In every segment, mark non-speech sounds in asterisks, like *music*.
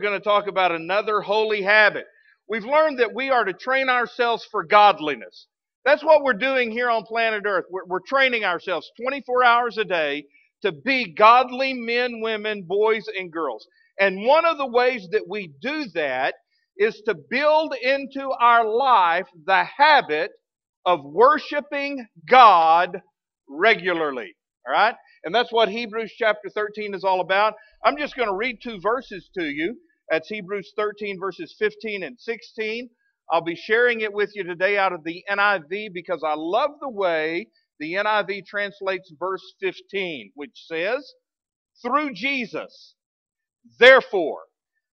going to talk about another holy habit. We've learned that we are to train ourselves for godliness. That's what we're doing here on planet Earth. We're, we're training ourselves 24 hours a day to be godly men, women, boys, and girls. And one of the ways that we do that is to build into our life the habit of worshiping God regularly. All right? And that's what Hebrews chapter 13 is all about. I'm just going to read two verses to you. That's Hebrews 13, verses 15 and 16. I'll be sharing it with you today out of the NIV because I love the way the NIV translates verse 15, which says, Through Jesus, therefore,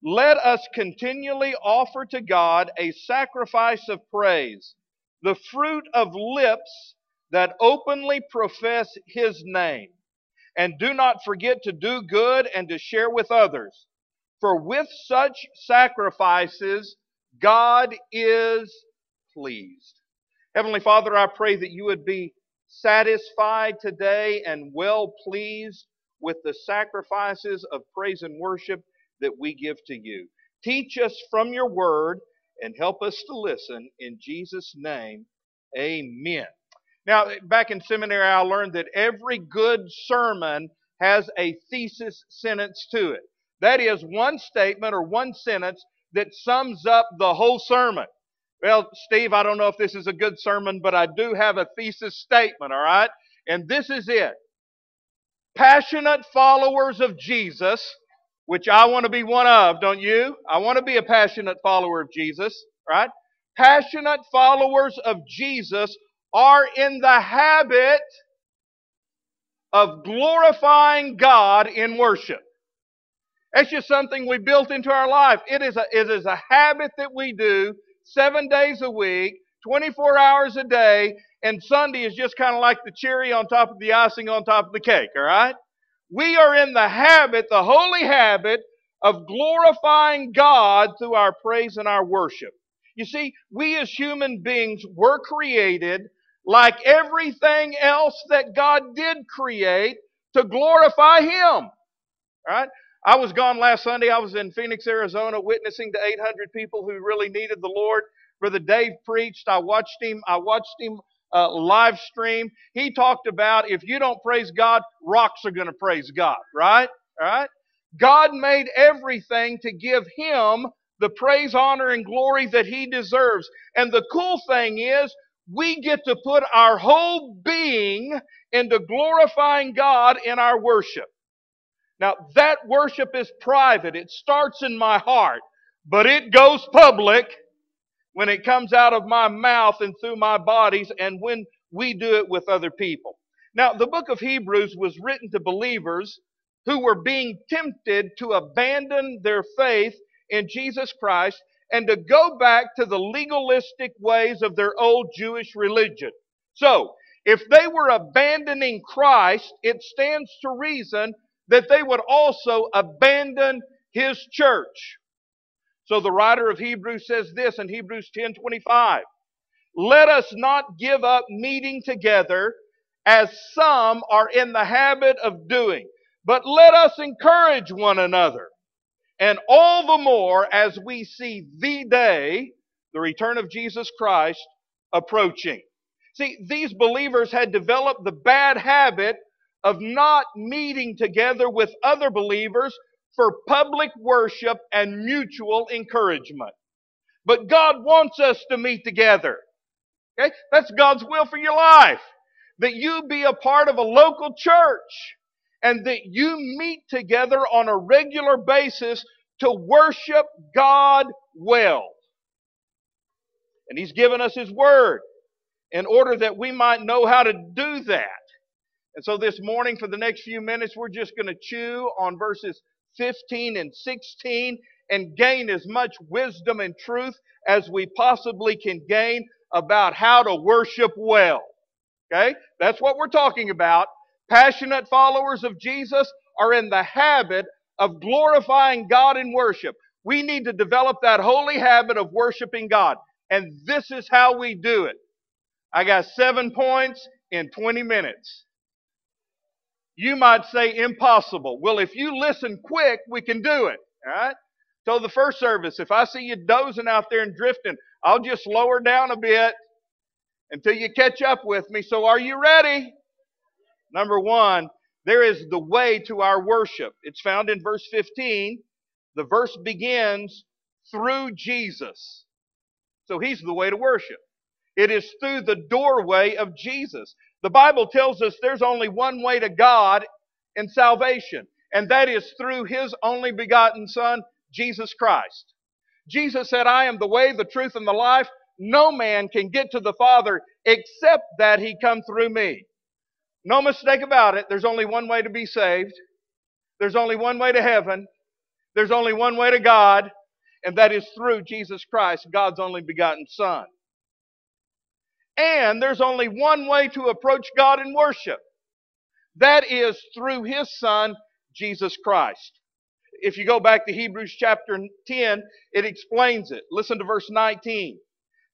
let us continually offer to God a sacrifice of praise, the fruit of lips that openly profess His name. And do not forget to do good and to share with others. For with such sacrifices, God is pleased. Heavenly Father, I pray that you would be satisfied today and well pleased with the sacrifices of praise and worship that we give to you. Teach us from your word and help us to listen. In Jesus' name, amen. Now, back in seminary, I learned that every good sermon has a thesis sentence to it. That is one statement or one sentence that sums up the whole sermon. Well, Steve, I don't know if this is a good sermon, but I do have a thesis statement, all right? And this is it. Passionate followers of Jesus, which I want to be one of, don't you? I want to be a passionate follower of Jesus, right? Passionate followers of Jesus are in the habit of glorifying God in worship. It's just something we built into our life. It is a, it is a habit that we do seven days a week, 24 hours a day, and Sunday is just kind of like the cherry on top of the icing on top of the cake, all right? We are in the habit, the holy habit, of glorifying God through our praise and our worship. You see, we as human beings were created like everything else that God did create to glorify Him. All right? I was gone last Sunday. I was in Phoenix, Arizona, witnessing to 800 people who really needed the Lord. Brother Dave preached. I watched him. I watched him uh, live stream. He talked about if you don't praise God, rocks are going to praise God. Right? All right. God made everything to give Him the praise, honor, and glory that He deserves. And the cool thing is, we get to put our whole being into glorifying God in our worship. Now, that worship is private. It starts in my heart, but it goes public when it comes out of my mouth and through my bodies and when we do it with other people. Now, the book of Hebrews was written to believers who were being tempted to abandon their faith in Jesus Christ and to go back to the legalistic ways of their old Jewish religion. So, if they were abandoning Christ, it stands to reason that they would also abandon his church. So the writer of Hebrews says this in Hebrews 10:25. Let us not give up meeting together as some are in the habit of doing, but let us encourage one another. And all the more as we see the day, the return of Jesus Christ, approaching. See, these believers had developed the bad habit of not meeting together with other believers for public worship and mutual encouragement. But God wants us to meet together. Okay? That's God's will for your life. That you be a part of a local church and that you meet together on a regular basis to worship God well. And He's given us His Word in order that we might know how to do that. And so this morning, for the next few minutes, we're just going to chew on verses 15 and 16 and gain as much wisdom and truth as we possibly can gain about how to worship well. Okay? That's what we're talking about. Passionate followers of Jesus are in the habit of glorifying God in worship. We need to develop that holy habit of worshiping God. And this is how we do it. I got seven points in 20 minutes. You might say impossible. Well, if you listen quick, we can do it. All right? So the first service, if I see you dozing out there and drifting, I'll just lower down a bit until you catch up with me. So are you ready? Number one, there is the way to our worship. It's found in verse 15. The verse begins through Jesus. So he's the way to worship. It is through the doorway of Jesus. The Bible tells us there's only one way to God in salvation, and that is through his only begotten Son, Jesus Christ. Jesus said, I am the way, the truth, and the life. No man can get to the Father except that he come through me. No mistake about it. There's only one way to be saved. There's only one way to heaven. There's only one way to God, and that is through Jesus Christ, God's only begotten Son. And there's only one way to approach God in worship. That is through His Son, Jesus Christ. If you go back to Hebrews chapter 10, it explains it. Listen to verse 19.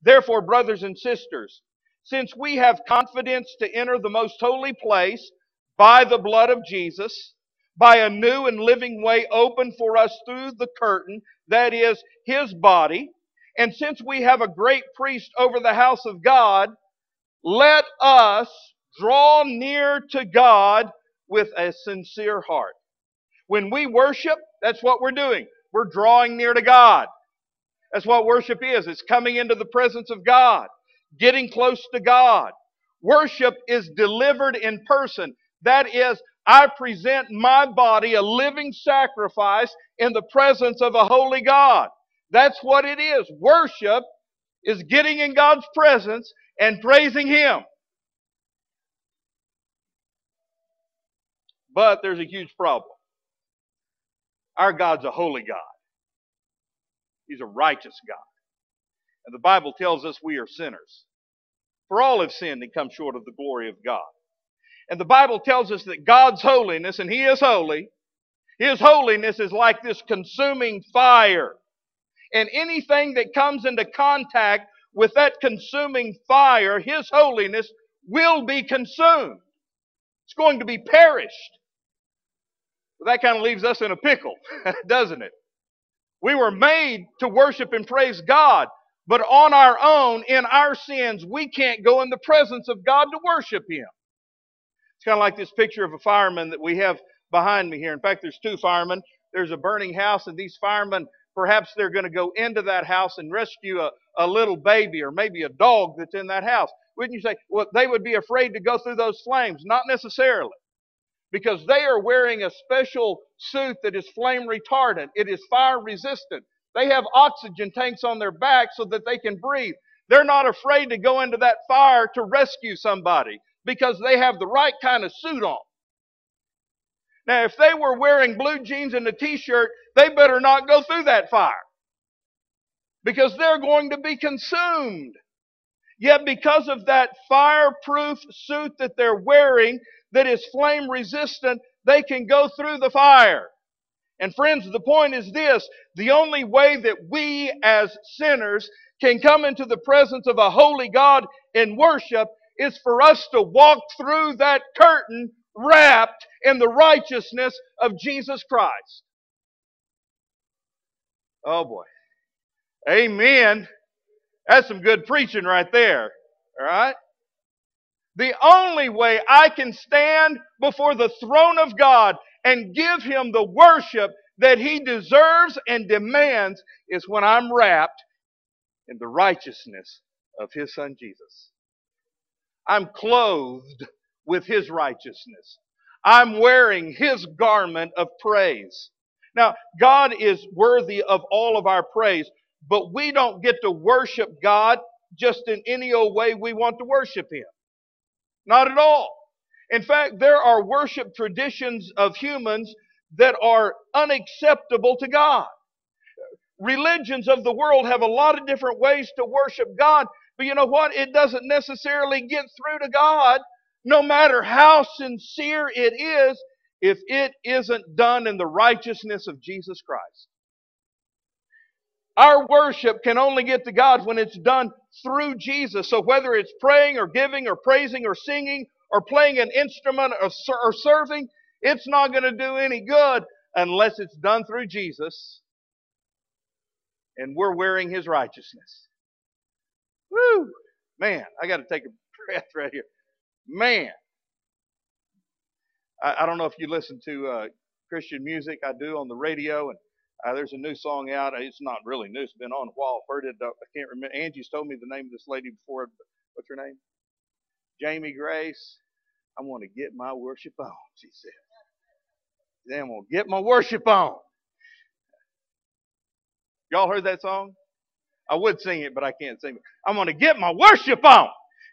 Therefore, brothers and sisters, since we have confidence to enter the most holy place by the blood of Jesus, by a new and living way open for us through the curtain, that is, His body, and since we have a great priest over the house of God, let us draw near to God with a sincere heart. When we worship, that's what we're doing. We're drawing near to God. That's what worship is. It's coming into the presence of God, getting close to God. Worship is delivered in person. That is, I present my body a living sacrifice in the presence of a holy God. That's what it is. Worship is getting in God's presence and praising Him. But there's a huge problem. Our God's a holy God. He's a righteous God. And the Bible tells us we are sinners. For all have sinned and come short of the glory of God. And the Bible tells us that God's holiness, and He is holy, His holiness is like this consuming fire. And anything that comes into contact with that consuming fire, His holiness will be consumed. It's going to be perished. Well, that kind of leaves us in a pickle, *laughs* doesn't it? We were made to worship and praise God, but on our own, in our sins, we can't go in the presence of God to worship Him. It's kind of like this picture of a fireman that we have behind me here. In fact, there's two firemen. There's a burning house, and these firemen, perhaps they're going to go into that house and rescue a, a little baby or maybe a dog that's in that house. Wouldn't you say, well, they would be afraid to go through those flames? Not necessarily because they are wearing a special suit that is flame retardant. It is fire resistant. They have oxygen tanks on their back so that they can breathe. They're not afraid to go into that fire to rescue somebody because they have the right kind of suit on. Now, if they were wearing blue jeans and a t-shirt, they better not go through that fire because they're going to be consumed. Yet because of that fireproof suit that they're wearing, that is flame resistant, they can go through the fire. And friends, the point is this the only way that we as sinners can come into the presence of a holy God in worship is for us to walk through that curtain wrapped in the righteousness of Jesus Christ. Oh boy. Amen. That's some good preaching right there. All right? The only way I can stand before the throne of God and give Him the worship that He deserves and demands is when I'm wrapped in the righteousness of His Son Jesus. I'm clothed with His righteousness. I'm wearing His garment of praise. Now, God is worthy of all of our praise, but we don't get to worship God just in any old way we want to worship Him. Not at all. In fact, there are worship traditions of humans that are unacceptable to God. Religions of the world have a lot of different ways to worship God, but you know what? It doesn't necessarily get through to God, no matter how sincere it is, if it isn't done in the righteousness of Jesus Christ. Our worship can only get to God when it's done through Jesus. So whether it's praying or giving or praising or singing or playing an instrument or, or serving, it's not going to do any good unless it's done through Jesus. and we're wearing his righteousness. Woo! Man, I got to take a *laughs* breath right here. Man, I, I don't know if you listen to uh, Christian music. I do on the radio, and uh, there's a new song out. It's not really new. It's been on a while. I've heard it. Uh, I can't remember. Angie's told me the name of this lady before. What's her name? Jamie Grace. I'm going to get my worship on, she said. Then I'm going to get my worship on. Y'all heard that song? I would sing it, but I can't sing it. I'm going to get my worship on.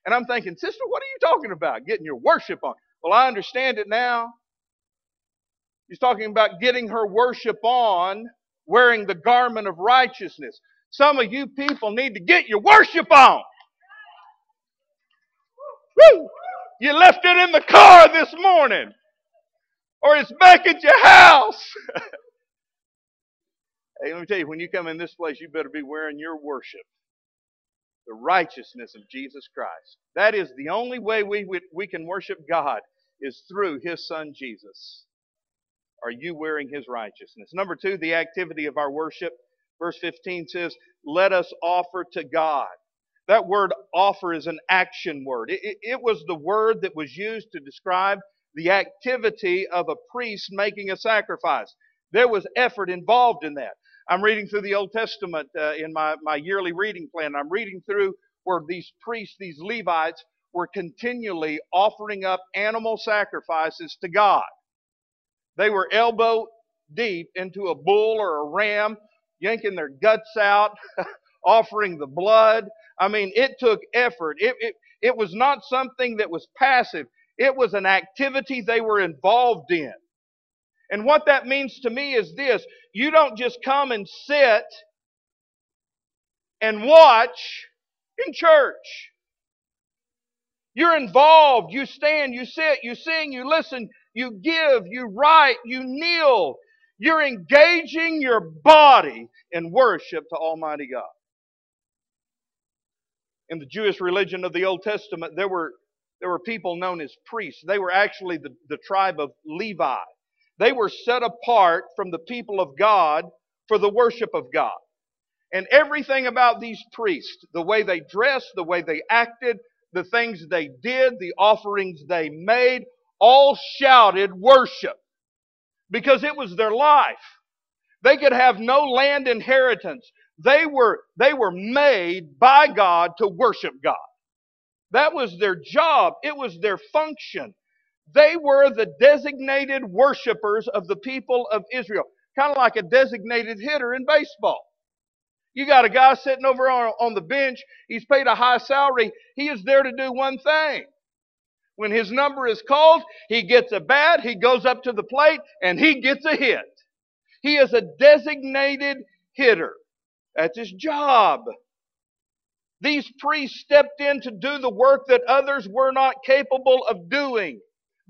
And I'm thinking, sister, what are you talking about? Getting your worship on. Well, I understand it now. He's talking about getting her worship on, wearing the garment of righteousness. Some of you people need to get your worship on. Woo! You left it in the car this morning, or it's back at your house. *laughs* hey, let me tell you, when you come in this place, you better be wearing your worship the righteousness of Jesus Christ. That is the only way we, we can worship God is through His Son Jesus. Are you wearing His righteousness? Number two, the activity of our worship. Verse 15 says, Let us offer to God. That word offer is an action word. It, it, it was the word that was used to describe the activity of a priest making a sacrifice. There was effort involved in that. I'm reading through the Old Testament uh, in my, my yearly reading plan. I'm reading through where these priests, these Levites, were continually offering up animal sacrifices to God. They were elbow deep into a bull or a ram, yanking their guts out, *laughs* offering the blood. I mean, it took effort. It, it, it was not something that was passive. It was an activity they were involved in. And what that means to me is this you don't just come and sit and watch in church. You're involved. You stand, you sit, you sing, you listen, you give, you write, you kneel. You're engaging your body in worship to Almighty God. In the Jewish religion of the Old Testament, there were, there were people known as priests. They were actually the, the tribe of Levi. They were set apart from the people of God for the worship of God. And everything about these priests, the way they dressed, the way they acted, the things they did, the offerings they made, all shouted worship because it was their life. They could have no land inheritance. They were, they were made by God to worship God. That was their job. It was their function. They were the designated worshipers of the people of Israel. Kind of like a designated hitter in baseball. You got a guy sitting over on, on the bench. He's paid a high salary. He is there to do one thing. When his number is called, he gets a bat, he goes up to the plate, and he gets a hit. He is a designated hitter. That's his job. These priests stepped in to do the work that others were not capable of doing.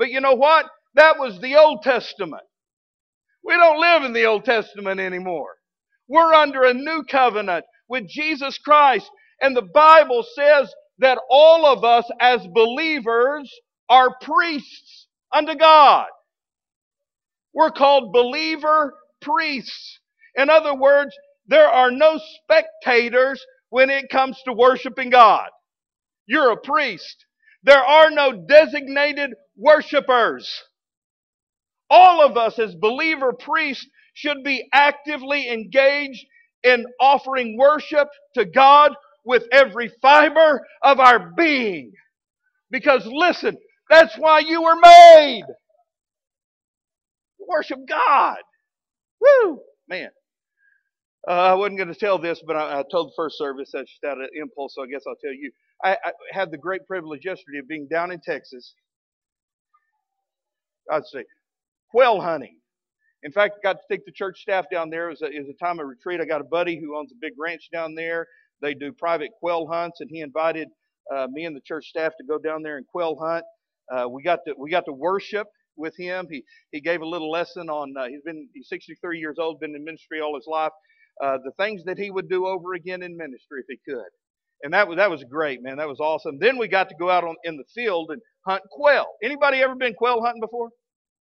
But you know what? That was the Old Testament. We don't live in the Old Testament anymore. We're under a new covenant with Jesus Christ. And the Bible says that all of us as believers are priests unto God. We're called believer priests. In other words, there are no spectators when it comes to worshiping God. You're a priest. There are no designated worshipers. All of us as believer priests should be actively engaged in offering worship to God with every fiber of our being. Because listen, that's why you were made. Worship God. Woo! Man. Uh, I wasn't going to tell this, but I, I, told the first service. That's just out of impulse, so I guess I'll tell you. I, I had the great privilege yesterday of being down in Texas. I'd say quail hunting. In fact, I got to take the church staff down there. It was, a, it was a time of retreat. I got a buddy who owns a big ranch down there. They do private quail hunts, and he invited uh, me and the church staff to go down there and quail hunt. Uh, we got to we got to worship with him. He he gave a little lesson on. Uh, he's been he's 63 years old, been in ministry all his life. Uh, the things that he would do over again in ministry if he could, and that was that was great, man. That was awesome. Then we got to go out on in the field and hunt quail. Anybody ever been quail hunting before?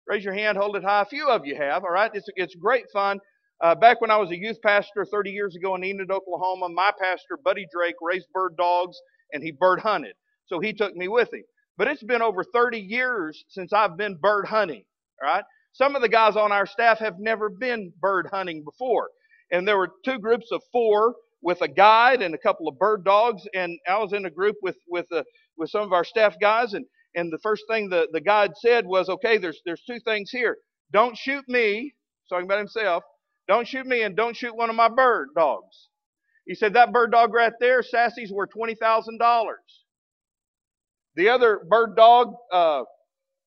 Raise your hand, hold it high. A few of you have. All right, it's it's great fun. Uh, back when I was a youth pastor 30 years ago in Enid, Oklahoma, my pastor, Buddy Drake, raised bird dogs and he bird hunted. So he took me with him. But it's been over 30 years since I've been bird hunting, right? Some of the guys on our staff have never been bird hunting before. And there were two groups of four with a guide and a couple of bird dogs. And I was in a group with, with, uh, with some of our staff guys. And, and the first thing the, the guide said was, okay, there's, there's two things here. Don't shoot me, talking about himself. Don't shoot me and don't shoot one of my bird dogs. He said, that bird dog right there, Sassy's worth $20,000. The other bird dog, uh,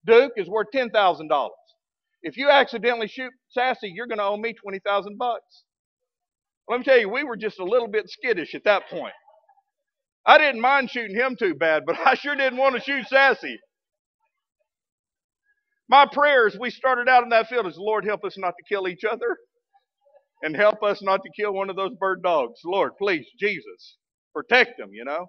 Duke, is worth $10,000. If you accidentally shoot Sassy, you're going to owe me 20,000 bucks. Let me tell you, we were just a little bit skittish at that point. I didn't mind shooting him too bad, but *laughs* I sure didn't want to shoot Sassy. My prayers, we started out in that field, is Lord, help us not to kill each other and help us not to kill one of those bird dogs. Lord, please, Jesus, protect them, you know.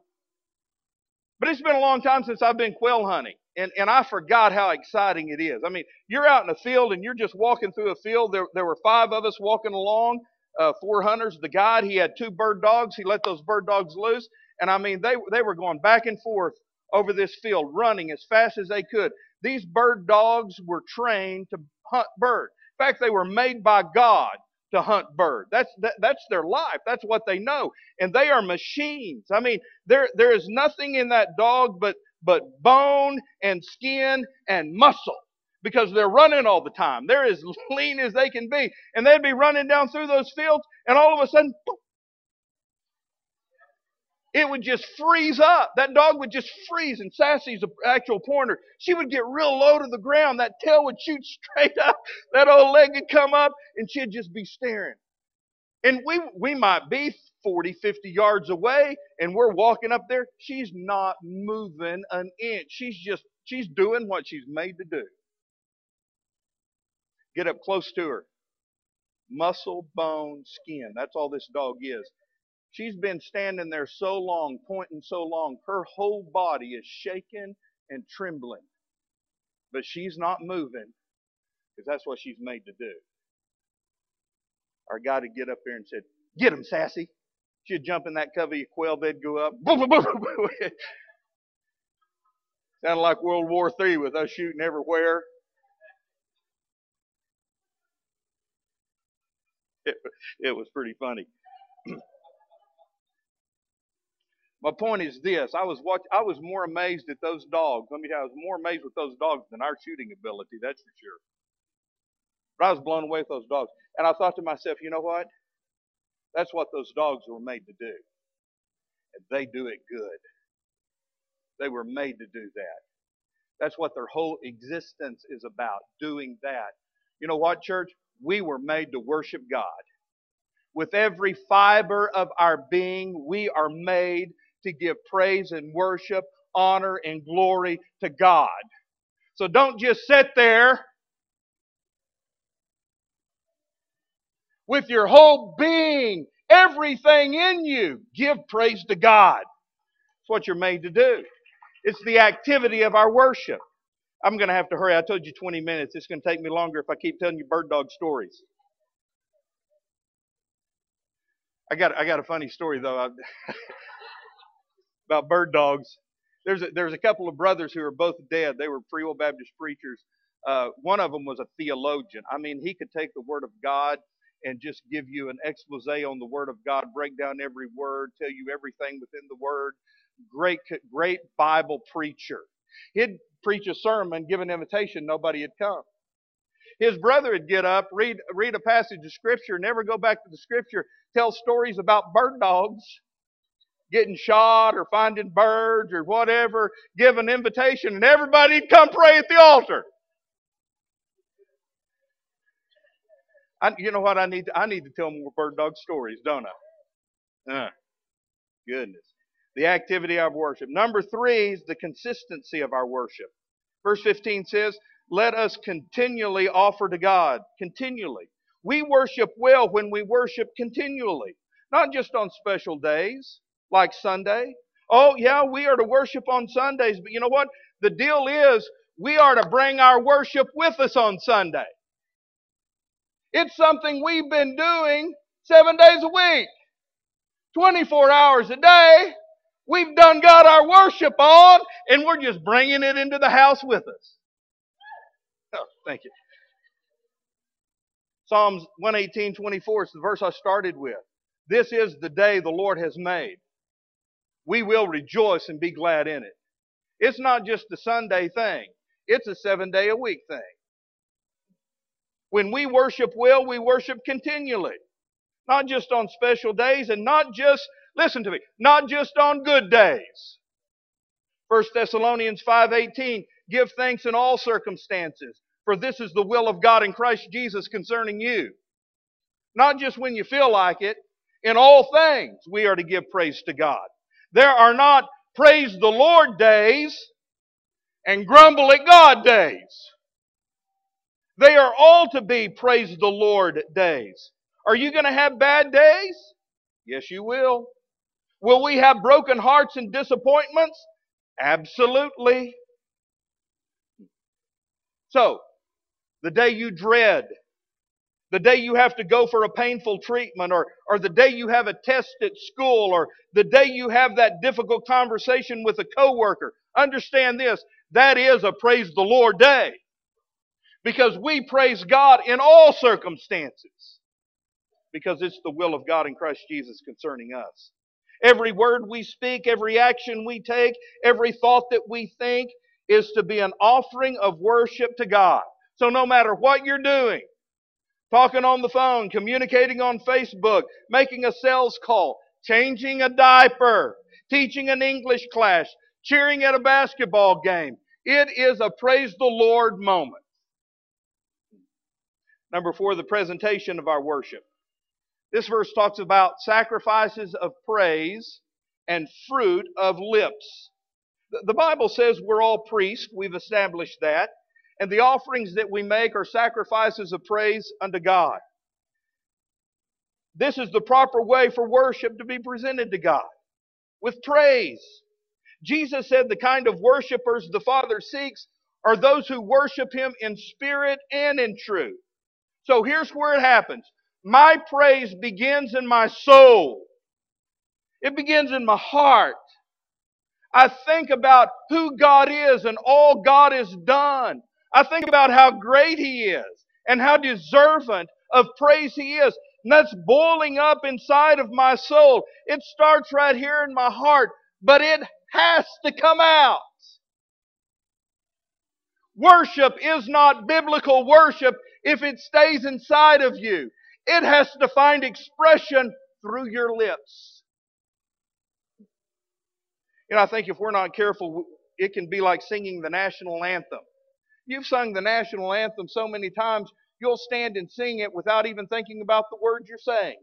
But it's been a long time since I've been quail hunting, and, and I forgot how exciting it is. I mean, you're out in a field and you're just walking through a field. There, there were five of us walking along, uh, four hunters. The guide, he had two bird dogs. He let those bird dogs loose, and I mean, they, they were going back and forth over this field, running as fast as they could. These bird dogs were trained to hunt bird. In fact, they were made by God to hunt bird. That's that, that's their life. That's what they know, and they are machines. I mean, there there is nothing in that dog but but bone and skin and muscle because they're running all the time. They're as *laughs* lean as they can be, and they'd be running down through those fields, and all of a sudden, boom, it would just freeze up. That dog would just freeze. And Sassy's an actual pointer. She would get real low to the ground. That tail would shoot *laughs* straight up. That old leg would come up, and she'd just be staring. And we we might be 40, 50 yards away, and we're walking up there. She's not moving an inch. She's just she's doing what she's made to do. Get up close to her. Muscle, bone, skin. That's all this dog is. She's been standing there so long, pointing so long, her whole body is shaking and trembling. But she's not moving because that's what she's made to do. Our guy would get up there and said, Get him, Sassy. She'd jump in that covey of quail, they'd go up. *laughs* Sounded like World War III with us shooting everywhere. It, it was pretty funny. *clears throat* My point is this: I was watch, I was more amazed at those dogs. Let me tell you, I was more amazed with those dogs than our shooting ability. That's for sure. But I was blown away with those dogs, and I thought to myself, you know what? That's what those dogs were made to do, and they do it good. They were made to do that. That's what their whole existence is about, doing that. You know what, church? We were made to worship God. With every fiber of our being, we are made to give praise and worship, honor and glory to God. So don't just sit there with your whole being, everything in you. Give praise to God. It's what you're made to do. It's the activity of our worship. I'm going to have to hurry. I told you 20 minutes. It's going to take me longer if I keep telling you bird dog stories. I got I got a funny story though. *laughs* about bird dogs. There's a, there's a couple of brothers who are both dead. They were Free Will Baptist preachers. Uh, one of them was a theologian. I mean, he could take the Word of God and just give you an expose on the Word of God, break down every word, tell you everything within the Word. Great, great Bible preacher. He'd preach a sermon, give an invitation, nobody had come. His brother would get up, read, read a passage of Scripture, never go back to the Scripture, tell stories about bird dogs getting shot or finding birds or whatever, give an invitation, and everybody'd come pray at the altar. I, you know what I need? To, I need to tell more bird dog stories, don't I? Uh, goodness. The activity of worship. Number three is the consistency of our worship. Verse 15 says, Let us continually offer to God. Continually. We worship well when we worship continually, not just on special days like Sunday. Oh, yeah, we are to worship on Sundays, but you know what? The deal is we are to bring our worship with us on Sunday. It's something we've been doing seven days a week, 24 hours a day. We've done got our worship on, and we're just bringing it into the house with us. Oh, thank you. Psalms 118, 24 is the verse I started with. This is the day the Lord has made. We will rejoice and be glad in it. It's not just a Sunday thing. It's a seven day a week thing. When we worship well, we worship continually. Not just on special days and not just, listen to me, not just on good days. 1 Thessalonians 5:18 give thanks in all circumstances for this is the will of God in Christ Jesus concerning you. Not just when you feel like it, in all things we are to give praise to God. There are not praise the Lord days and grumble at God days. They are all to be praise the Lord days. Are you going to have bad days? Yes, you will. Will we have broken hearts and disappointments? Absolutely. So, the day you dread, the day you have to go for a painful treatment, or, or the day you have a test at school, or the day you have that difficult conversation with a coworker, understand this, that is a praise the Lord day because we praise God in all circumstances because it's the will of God in Christ Jesus concerning us. Every word we speak, every action we take, every thought that we think is to be an offering of worship to God. So no matter what you're doing, talking on the phone, communicating on Facebook, making a sales call, changing a diaper, teaching an English class, cheering at a basketball game, it is a praise the Lord moment. Number four, the presentation of our worship. This verse talks about sacrifices of praise and fruit of lips. The Bible says we're all priests. We've established that. And the offerings that we make are sacrifices of praise unto God. This is the proper way for worship to be presented to God with praise. Jesus said the kind of worshipers the Father seeks are those who worship Him in spirit and in truth. So here's where it happens. My praise begins in my soul. It begins in my heart. I think about who God is and all God has done. I think about how great He is and how deserving of praise He is. And that's boiling up inside of my soul. It starts right here in my heart, but it has to come out. Worship is not biblical worship if it stays inside of you. It has to find expression through your lips. You know, I think if we're not careful, it can be like singing the national anthem. You've sung the national anthem so many times, you'll stand and sing it without even thinking about the words you're saying.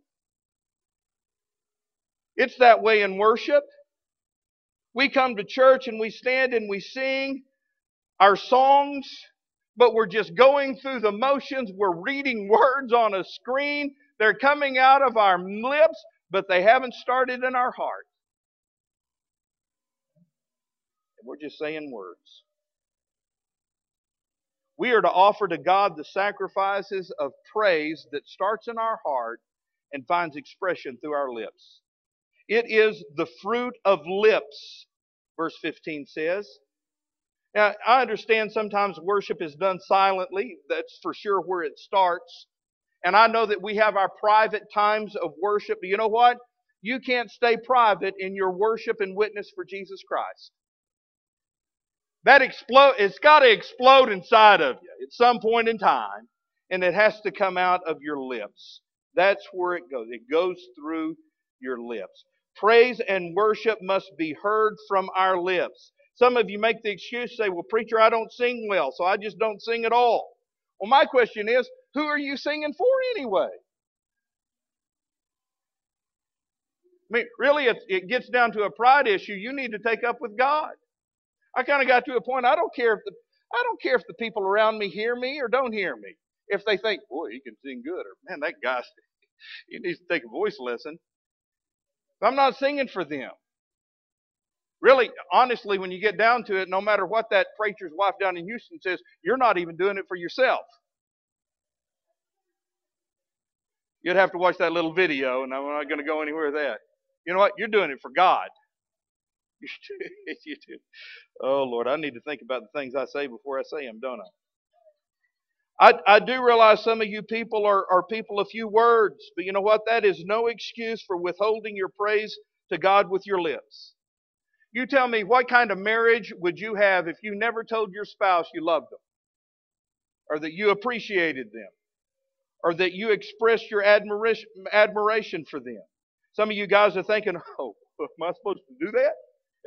It's that way in worship. We come to church and we stand and we sing our songs but we're just going through the motions. We're reading *laughs* words on a screen. They're coming out of our lips, but they haven't started in our heart. We're just saying words. We are to offer to God the sacrifices of praise that starts in our heart and finds expression through our lips. It is the fruit of lips, verse 15 says. Now, I understand sometimes worship is done silently. That's for sure where it starts. And I know that we have our private times of worship. But you know what? You can't stay private in your worship and witness for Jesus Christ. That explode, it's got to explode inside of you at some point in time, and it has to come out of your lips. That's where it goes. It goes through your lips. Praise and worship must be heard from our lips. Some of you make the excuse, say, well, preacher, I don't sing well, so I just don't sing at all. Well, my question is, who are you singing for anyway? I mean, really, it, it gets down to a pride issue you need to take up with God. I kind of got to a point, I don't care if the I don't care if the people around me hear me or don't hear me. If they think, boy, he can sing good, or man, that guy, *laughs* he needs to take a voice lesson. I'm not singing for them. Really, honestly, when you get down to it, no matter what that preacher's wife down in Houston says, you're not even doing it for yourself. You'd have to watch that little video, and I'm not going to go anywhere with that. You know what? You're doing it for God. You *laughs* do. Oh, Lord, I need to think about the things I say before I say them, don't I? I, I do realize some of you people are, are people of few words, but you know what? That is no excuse for withholding your praise to God with your lips. You tell me, what kind of marriage would you have if you never told your spouse you loved them? Or that you appreciated them? Or that you expressed your admiration, admiration for them? Some of you guys are thinking, *laughs* oh, am I supposed to do that?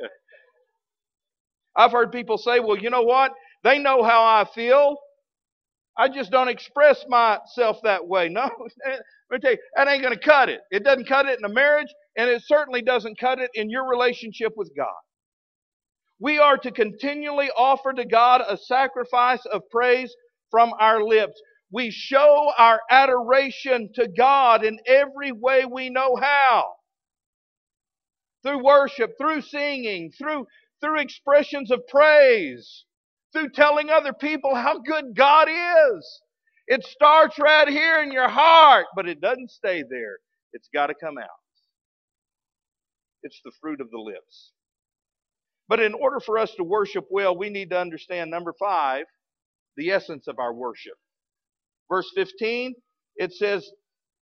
*laughs* I've heard people say, well, you know what? They know how I feel. I just don't express myself that way. *laughs* No, let me tell you, that ain't going to cut it. It doesn't cut it in a marriage, and it certainly doesn't cut it in your relationship with God. We are to continually offer to God a sacrifice of praise from our lips. We show our adoration to God in every way we know how. Through worship, through singing, through, through expressions of praise through telling other people how good God is. It starts right here in your heart, but it doesn't stay there. It's got to come out. It's the fruit of the lips. But in order for us to worship well, we need to understand number five, the essence of our worship. Verse 15, it says,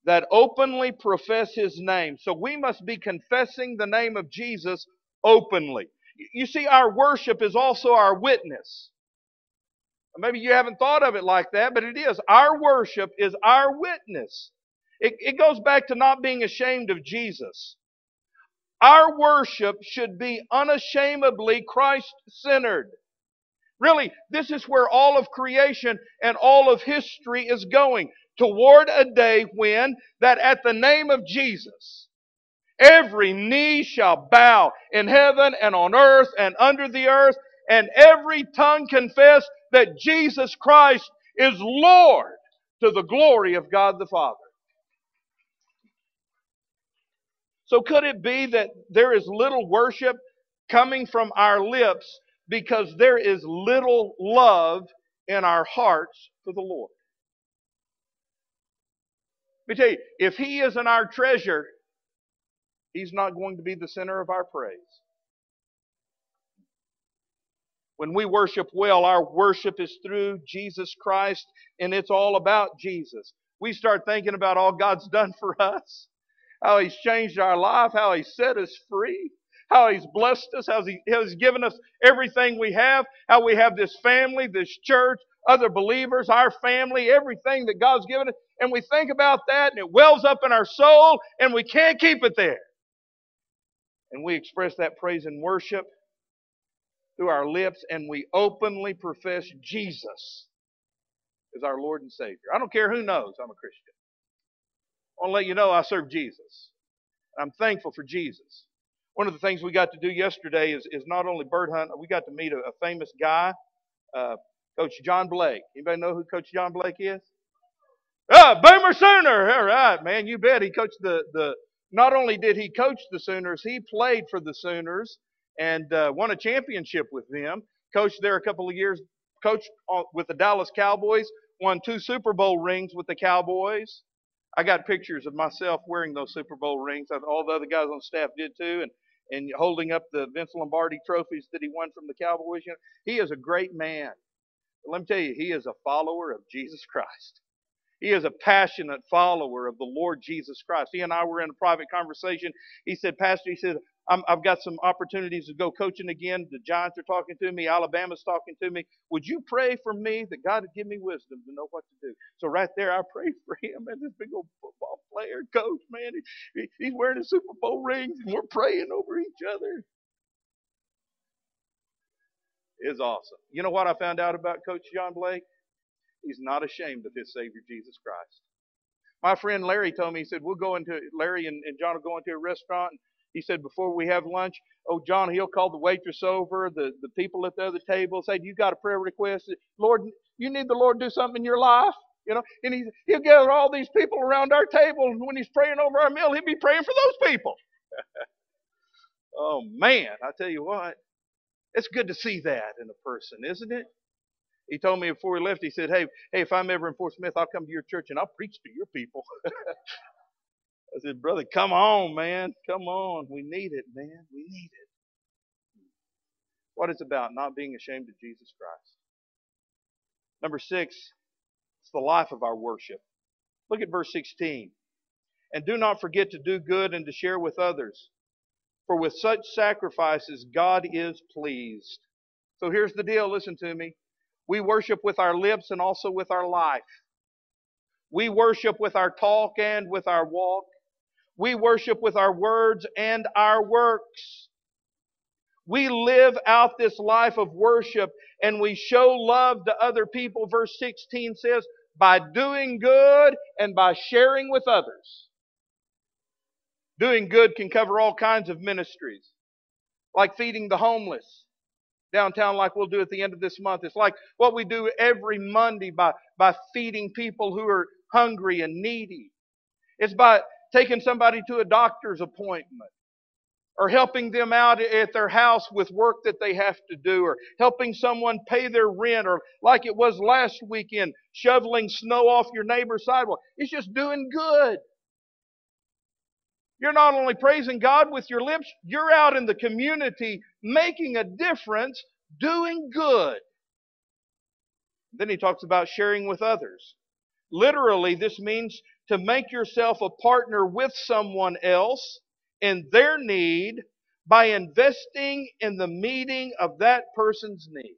that openly profess his name. So we must be confessing the name of Jesus openly. You see, our worship is also our witness. Maybe you haven't thought of it like that, but it is. Our worship is our witness. It, it goes back to not being ashamed of Jesus. Our worship should be unashamedly Christ centered. Really, this is where all of creation and all of history is going toward a day when that at the name of Jesus, every knee shall bow in heaven and on earth and under the earth, and every tongue confess that Jesus Christ is Lord to the glory of God the Father. So could it be that there is little worship coming from our lips because there is little love in our hearts for the Lord? Let me tell you, if He isn't our treasure, He's not going to be the center of our praise. When we worship well, our worship is through Jesus Christ and it's all about Jesus. We start thinking about all God's done for us, how He's changed our life, how He's set us free, how He's blessed us, how, he, how He's given us everything we have, how we have this family, this church, other believers, our family, everything that God's given us. And we think about that and it wells up in our soul and we can't keep it there. And we express that praise and worship through our lips and we openly profess Jesus as our Lord and Savior. I don't care who knows I'm a Christian. I want to let you know I serve Jesus. I'm thankful for Jesus. One of the things we got to do yesterday is, is not only bird hunt, we got to meet a, a famous guy, uh, Coach John Blake. Anybody know who Coach John Blake is? Ah, Boomer Sooner. All right, man, you bet. He coached the, the, not only did he coach the Sooners, he played for the Sooners and uh, won a championship with them. Coached there a couple of years. Coached with the Dallas Cowboys. Won two Super Bowl rings with the Cowboys. I got pictures of myself wearing those Super Bowl rings. All the other guys on staff did too, and and holding up the Vince Lombardi trophies that he won from the Cowboys. You know, he is a great man. But let me tell you, he is a follower of Jesus Christ. He is a passionate follower of the Lord Jesus Christ. He and I were in a private conversation. He said, Pastor, he said, i have got some opportunities to go coaching again. The Giants are talking to me. Alabama's talking to me. Would you pray for me that God would give me wisdom to know what to do? So right there, I prayed *laughs* for him and this big old football player, coach, man. He, he's wearing a Super Bowl ring and we're praying over each other. It's awesome. You know what I found out about Coach John Blake? He's not ashamed of his Savior Jesus Christ. My friend Larry told me, he said, we'll go into, Larry and, and John will go into a restaurant. And he said, before we have lunch, oh, John, he'll call the waitress over, the, the people at the other table, say, you got a prayer request? Lord, you need the Lord to do something in your life? You know, and he, he'll gather all these people around our table, and when he's praying over our meal, he'll be praying for those people. *laughs* oh, man, I tell you what, it's good to see that in a person, isn't it? He told me before he left, he said, Hey, hey, if I'm ever in Fort Smith, I'll come to your church and I'll preach to your people. *laughs* I said, Brother, come on, man. Come on. We need it, man. We need it. What it's about, not being ashamed of Jesus Christ. Number six, it's the life of our worship. Look at verse 16. And do not forget to do good and to share with others. For with such sacrifices, God is pleased. So here's the deal. Listen to me. We worship with our lips and also with our life. We worship with our talk and with our walk. We worship with our words and our works. We live out this life of worship and we show love to other people. Verse 16 says, by doing good and by sharing with others. Doing good can cover all kinds of ministries, like feeding the homeless, downtown like we'll do at the end of this month. It's like what we do every Monday by, by feeding people who are hungry and needy. It's by taking somebody to a doctor's appointment or helping them out at their house with work that they have to do, or helping someone pay their rent, or like it was last weekend, shoveling snow off your neighbor's sidewalk. It's just doing good. You're not only praising God with your lips, you're out in the community making a difference, doing good. Then he talks about sharing with others. Literally, this means to make yourself a partner with someone else in their need by investing in the meeting of that person's need.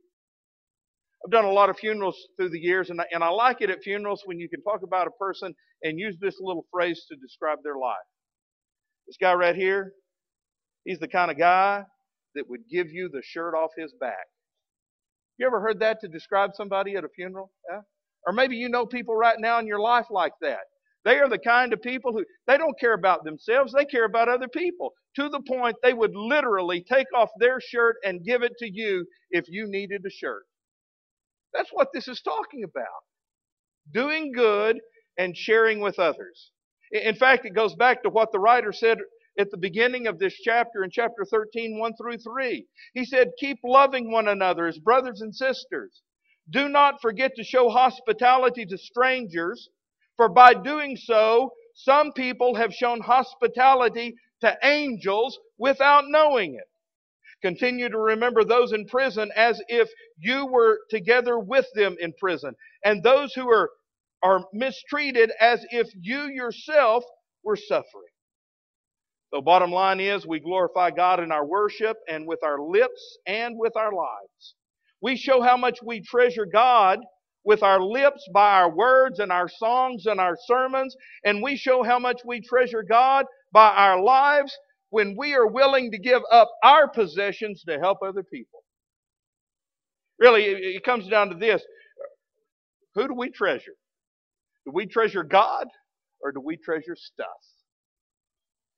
I've done a lot of funerals through the years, and I, and I like it at funerals when you can talk about a person and use this little phrase to describe their life. This guy right here, he's the kind of guy that would give you the shirt off his back. You ever heard that to describe somebody at a funeral? Yeah? Or maybe you know people right now in your life like that. They are the kind of people who they don't care about themselves, they care about other people. To the point they would literally take off their shirt and give it to you if you needed a shirt. That's what this is talking about. Doing good and sharing with others. In fact, it goes back to what the writer said at the beginning of this chapter in chapter 13, 1 through 3. He said, Keep loving one another as brothers and sisters. Do not forget to show hospitality to strangers, for by doing so, some people have shown hospitality to angels without knowing it. Continue to remember those in prison as if you were together with them in prison, and those who are are mistreated as if you yourself were suffering. The bottom line is we glorify God in our worship and with our lips and with our lives. We show how much we treasure God with our lips by our words and our songs and our sermons, and we show how much we treasure God by our lives when we are willing to give up our possessions to help other people. Really, it comes down to this. Who do we treasure? Do we treasure God or do we treasure stuff?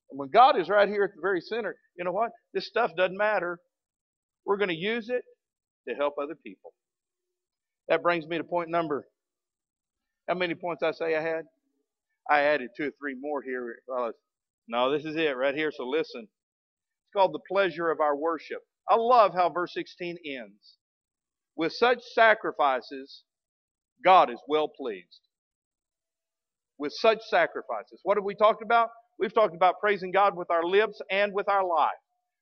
And when God is right here at the very center, you know what? This stuff doesn't matter. We're going to use it to help other people. That brings me to point number. How many points I say I had? I added two or three more here. No, this is it right here, so listen. It's called the pleasure of our worship. I love how verse 16 ends. With such sacrifices, God is well pleased with such sacrifices. What have we talked about? We've talked about praising God with our lips and with our life.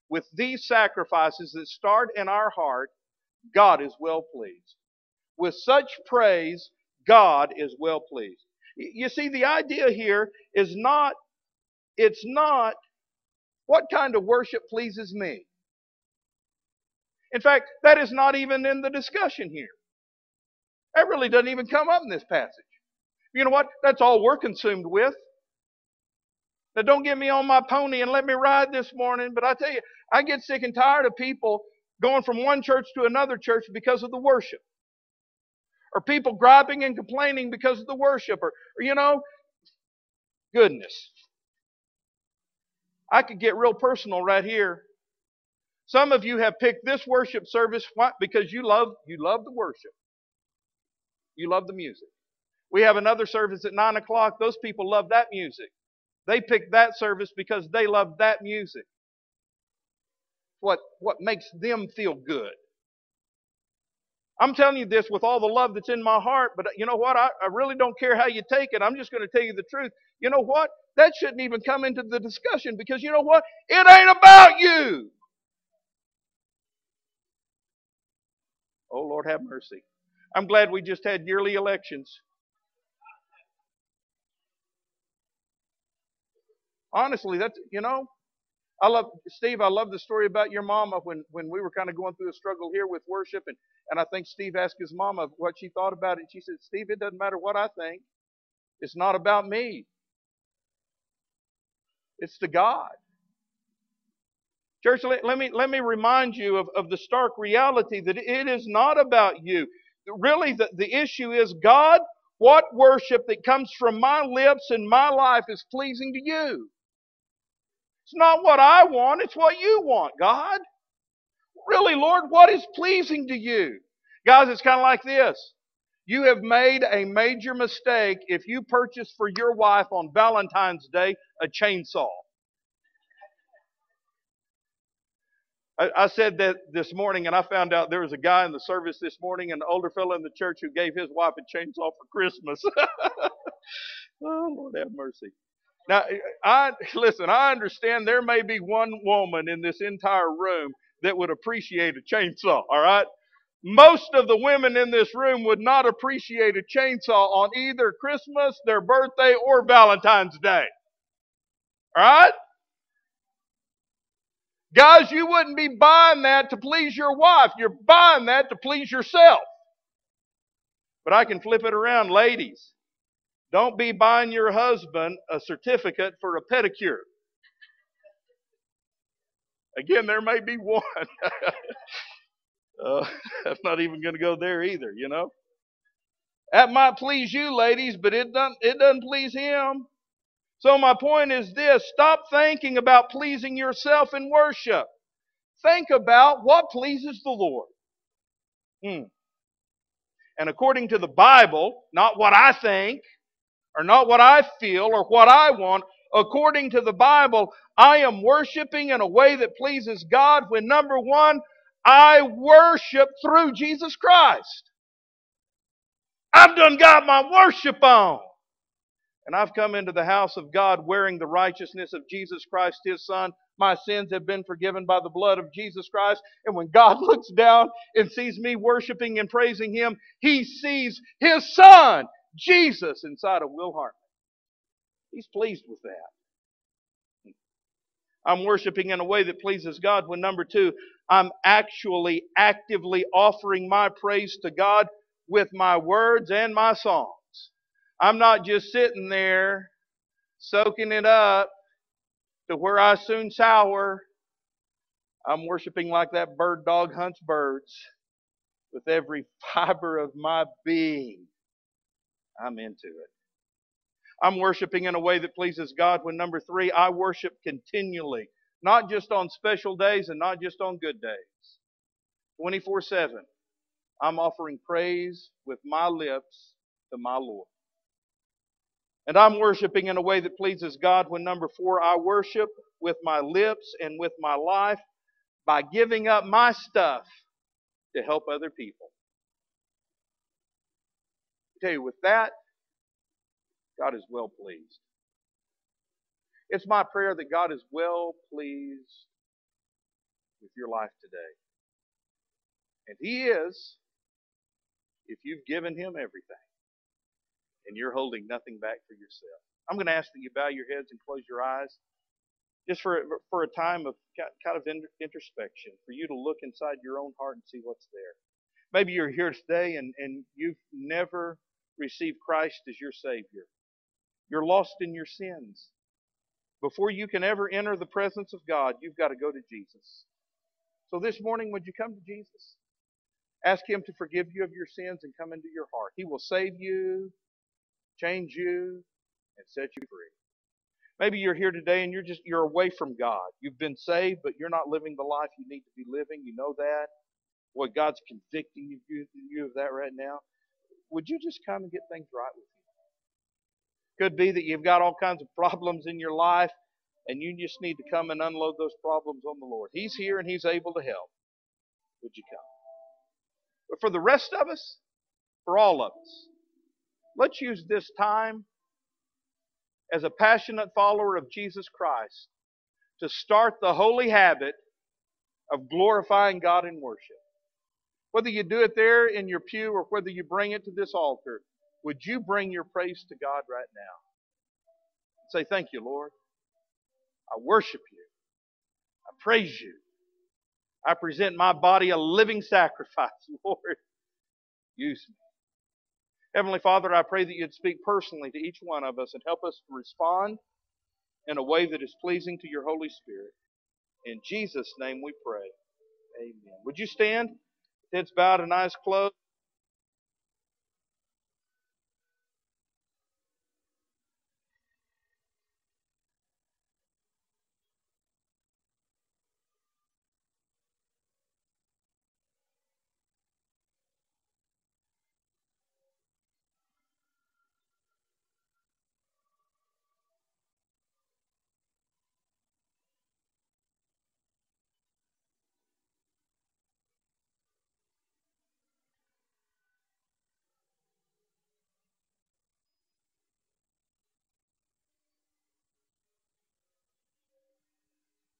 With these sacrifices that start in our heart, God is well pleased. With such praise, God is well pleased. You see, the idea here is not, it's not what kind of worship pleases me. In fact, that is not even in the discussion here. That really doesn't even come up in this passage. You know what? That's all we're consumed with. Now, don't get me on my pony and let me ride this morning, but I tell you, I get sick and tired of people going from one church to another church because of the worship. Or people griping and complaining because of the worship. Or, or you know, goodness. I could get real personal right here. Some of you have picked this worship service why? because you love you love the worship. You love the music. We have another service at 9 o'clock. Those people love that music. They picked that service because they love that music. What, what makes them feel good. I'm telling you this with all the love that's in my heart, but you know what? I, I really don't care how you take it. I'm just going to tell you the truth. You know what? That shouldn't even come into the discussion because you know what? It ain't about you. Oh, Lord, have mercy. I'm glad we just had yearly elections. Honestly, that's, you know, I love, Steve, I love the story about your mama when, when we were kind of going through a struggle here with worship. And, and I think Steve asked his mama what she thought about it. She said, Steve, it doesn't matter what I think. It's not about me. It's to God. Church, let, let, me, let me remind you of, of the stark reality that it is not about you. Really, the, the issue is God, what worship that comes from my lips and my life is pleasing to you? It's not what I want, it's what you want, God. Really, Lord, what is pleasing to you? Guys, it's kind of like this. You have made a major mistake if you purchase for your wife on Valentine's Day a chainsaw. I, I said that this morning, and I found out there was a guy in the service this morning, an older fellow in the church, who gave his wife a chainsaw for Christmas. *laughs* oh, Lord have mercy. Now, I listen. I understand there may be one woman in this entire room that would appreciate a chainsaw. All right. Most of the women in this room would not appreciate a chainsaw on either Christmas, their birthday, or Valentine's Day. All right? Guys, you wouldn't be buying that to please your wife. You're buying that to please yourself. But I can flip it around, ladies. Don't be buying your husband a certificate for a pedicure. Again, there may be one. *laughs* uh, I'm not even going to go there either, you know. That might please you, ladies, but it doesn't, it doesn't please him. So my point is this, stop thinking about pleasing yourself in worship. Think about what pleases the Lord. Hmm. And according to the Bible, not what I think, or not what I feel, or what I want, according to the Bible, I am worshiping in a way that pleases God when number one, I worship through Jesus Christ. I've done got my worship on. And I've come into the house of God wearing the righteousness of Jesus Christ, His Son. My sins have been forgiven by the blood of Jesus Christ. And when God *laughs* looks down and sees me worshiping and praising Him, He sees His Son, Jesus, inside of Will Harmon. He's pleased with that. I'm worshiping in a way that pleases God when number two, I'm actually actively offering my praise to God with my words and my songs. I'm not just sitting there soaking it up to where I soon sour. I'm worshiping like that bird dog hunts birds with every *laughs* fiber of my being. I'm into it. I'm worshiping in a way that pleases God when number three, I worship continually, not just on special days and not just on good days. 24 7. I'm offering praise with my lips to my Lord. And I'm worshiping in a way that pleases God when number four, I worship with my lips and with my life by giving up my stuff to help other people. I tell you, with that, God is well pleased. It's my prayer that God is well pleased with your life today. And He is if you've given Him everything and you're holding nothing back for yourself. I'm going to ask that you bow your heads and close your eyes just for, for a time of kind of introspection, for you to look inside your own heart and see what's there. Maybe you're here today and, and you've never received Christ as your Savior. You're lost in your sins. Before you can ever enter the presence of God, you've got to go to Jesus. So this morning, would you come to Jesus? Ask Him to forgive you of your sins and come into your heart. He will save you change you, and set you free. Maybe you're here today and you're just you're away from God. You've been saved, but you're not living the life you need to be living. You know that. Boy, God's convicting you, you of that right now. Would you just come and get things right with you? Could be that you've got all kinds of problems in your life and you just need to come and unload those problems on the Lord. He's here and He's able to help. Would you come? But for the rest of us, for all of us, let's use this time as a passionate follower of Jesus Christ to start the holy habit of glorifying God in worship. Whether you do it there in your pew or whether you bring it to this altar, would you bring your praise to God right now? Say, Thank you, Lord. I worship you. I praise you. I present my body a living sacrifice. *laughs* Lord, use me. Heavenly Father, I pray that you'd speak personally to each one of us and help us to respond in a way that is pleasing to your Holy Spirit. In Jesus' name we pray. Amen. Would you stand? Heads bowed and eyes closed.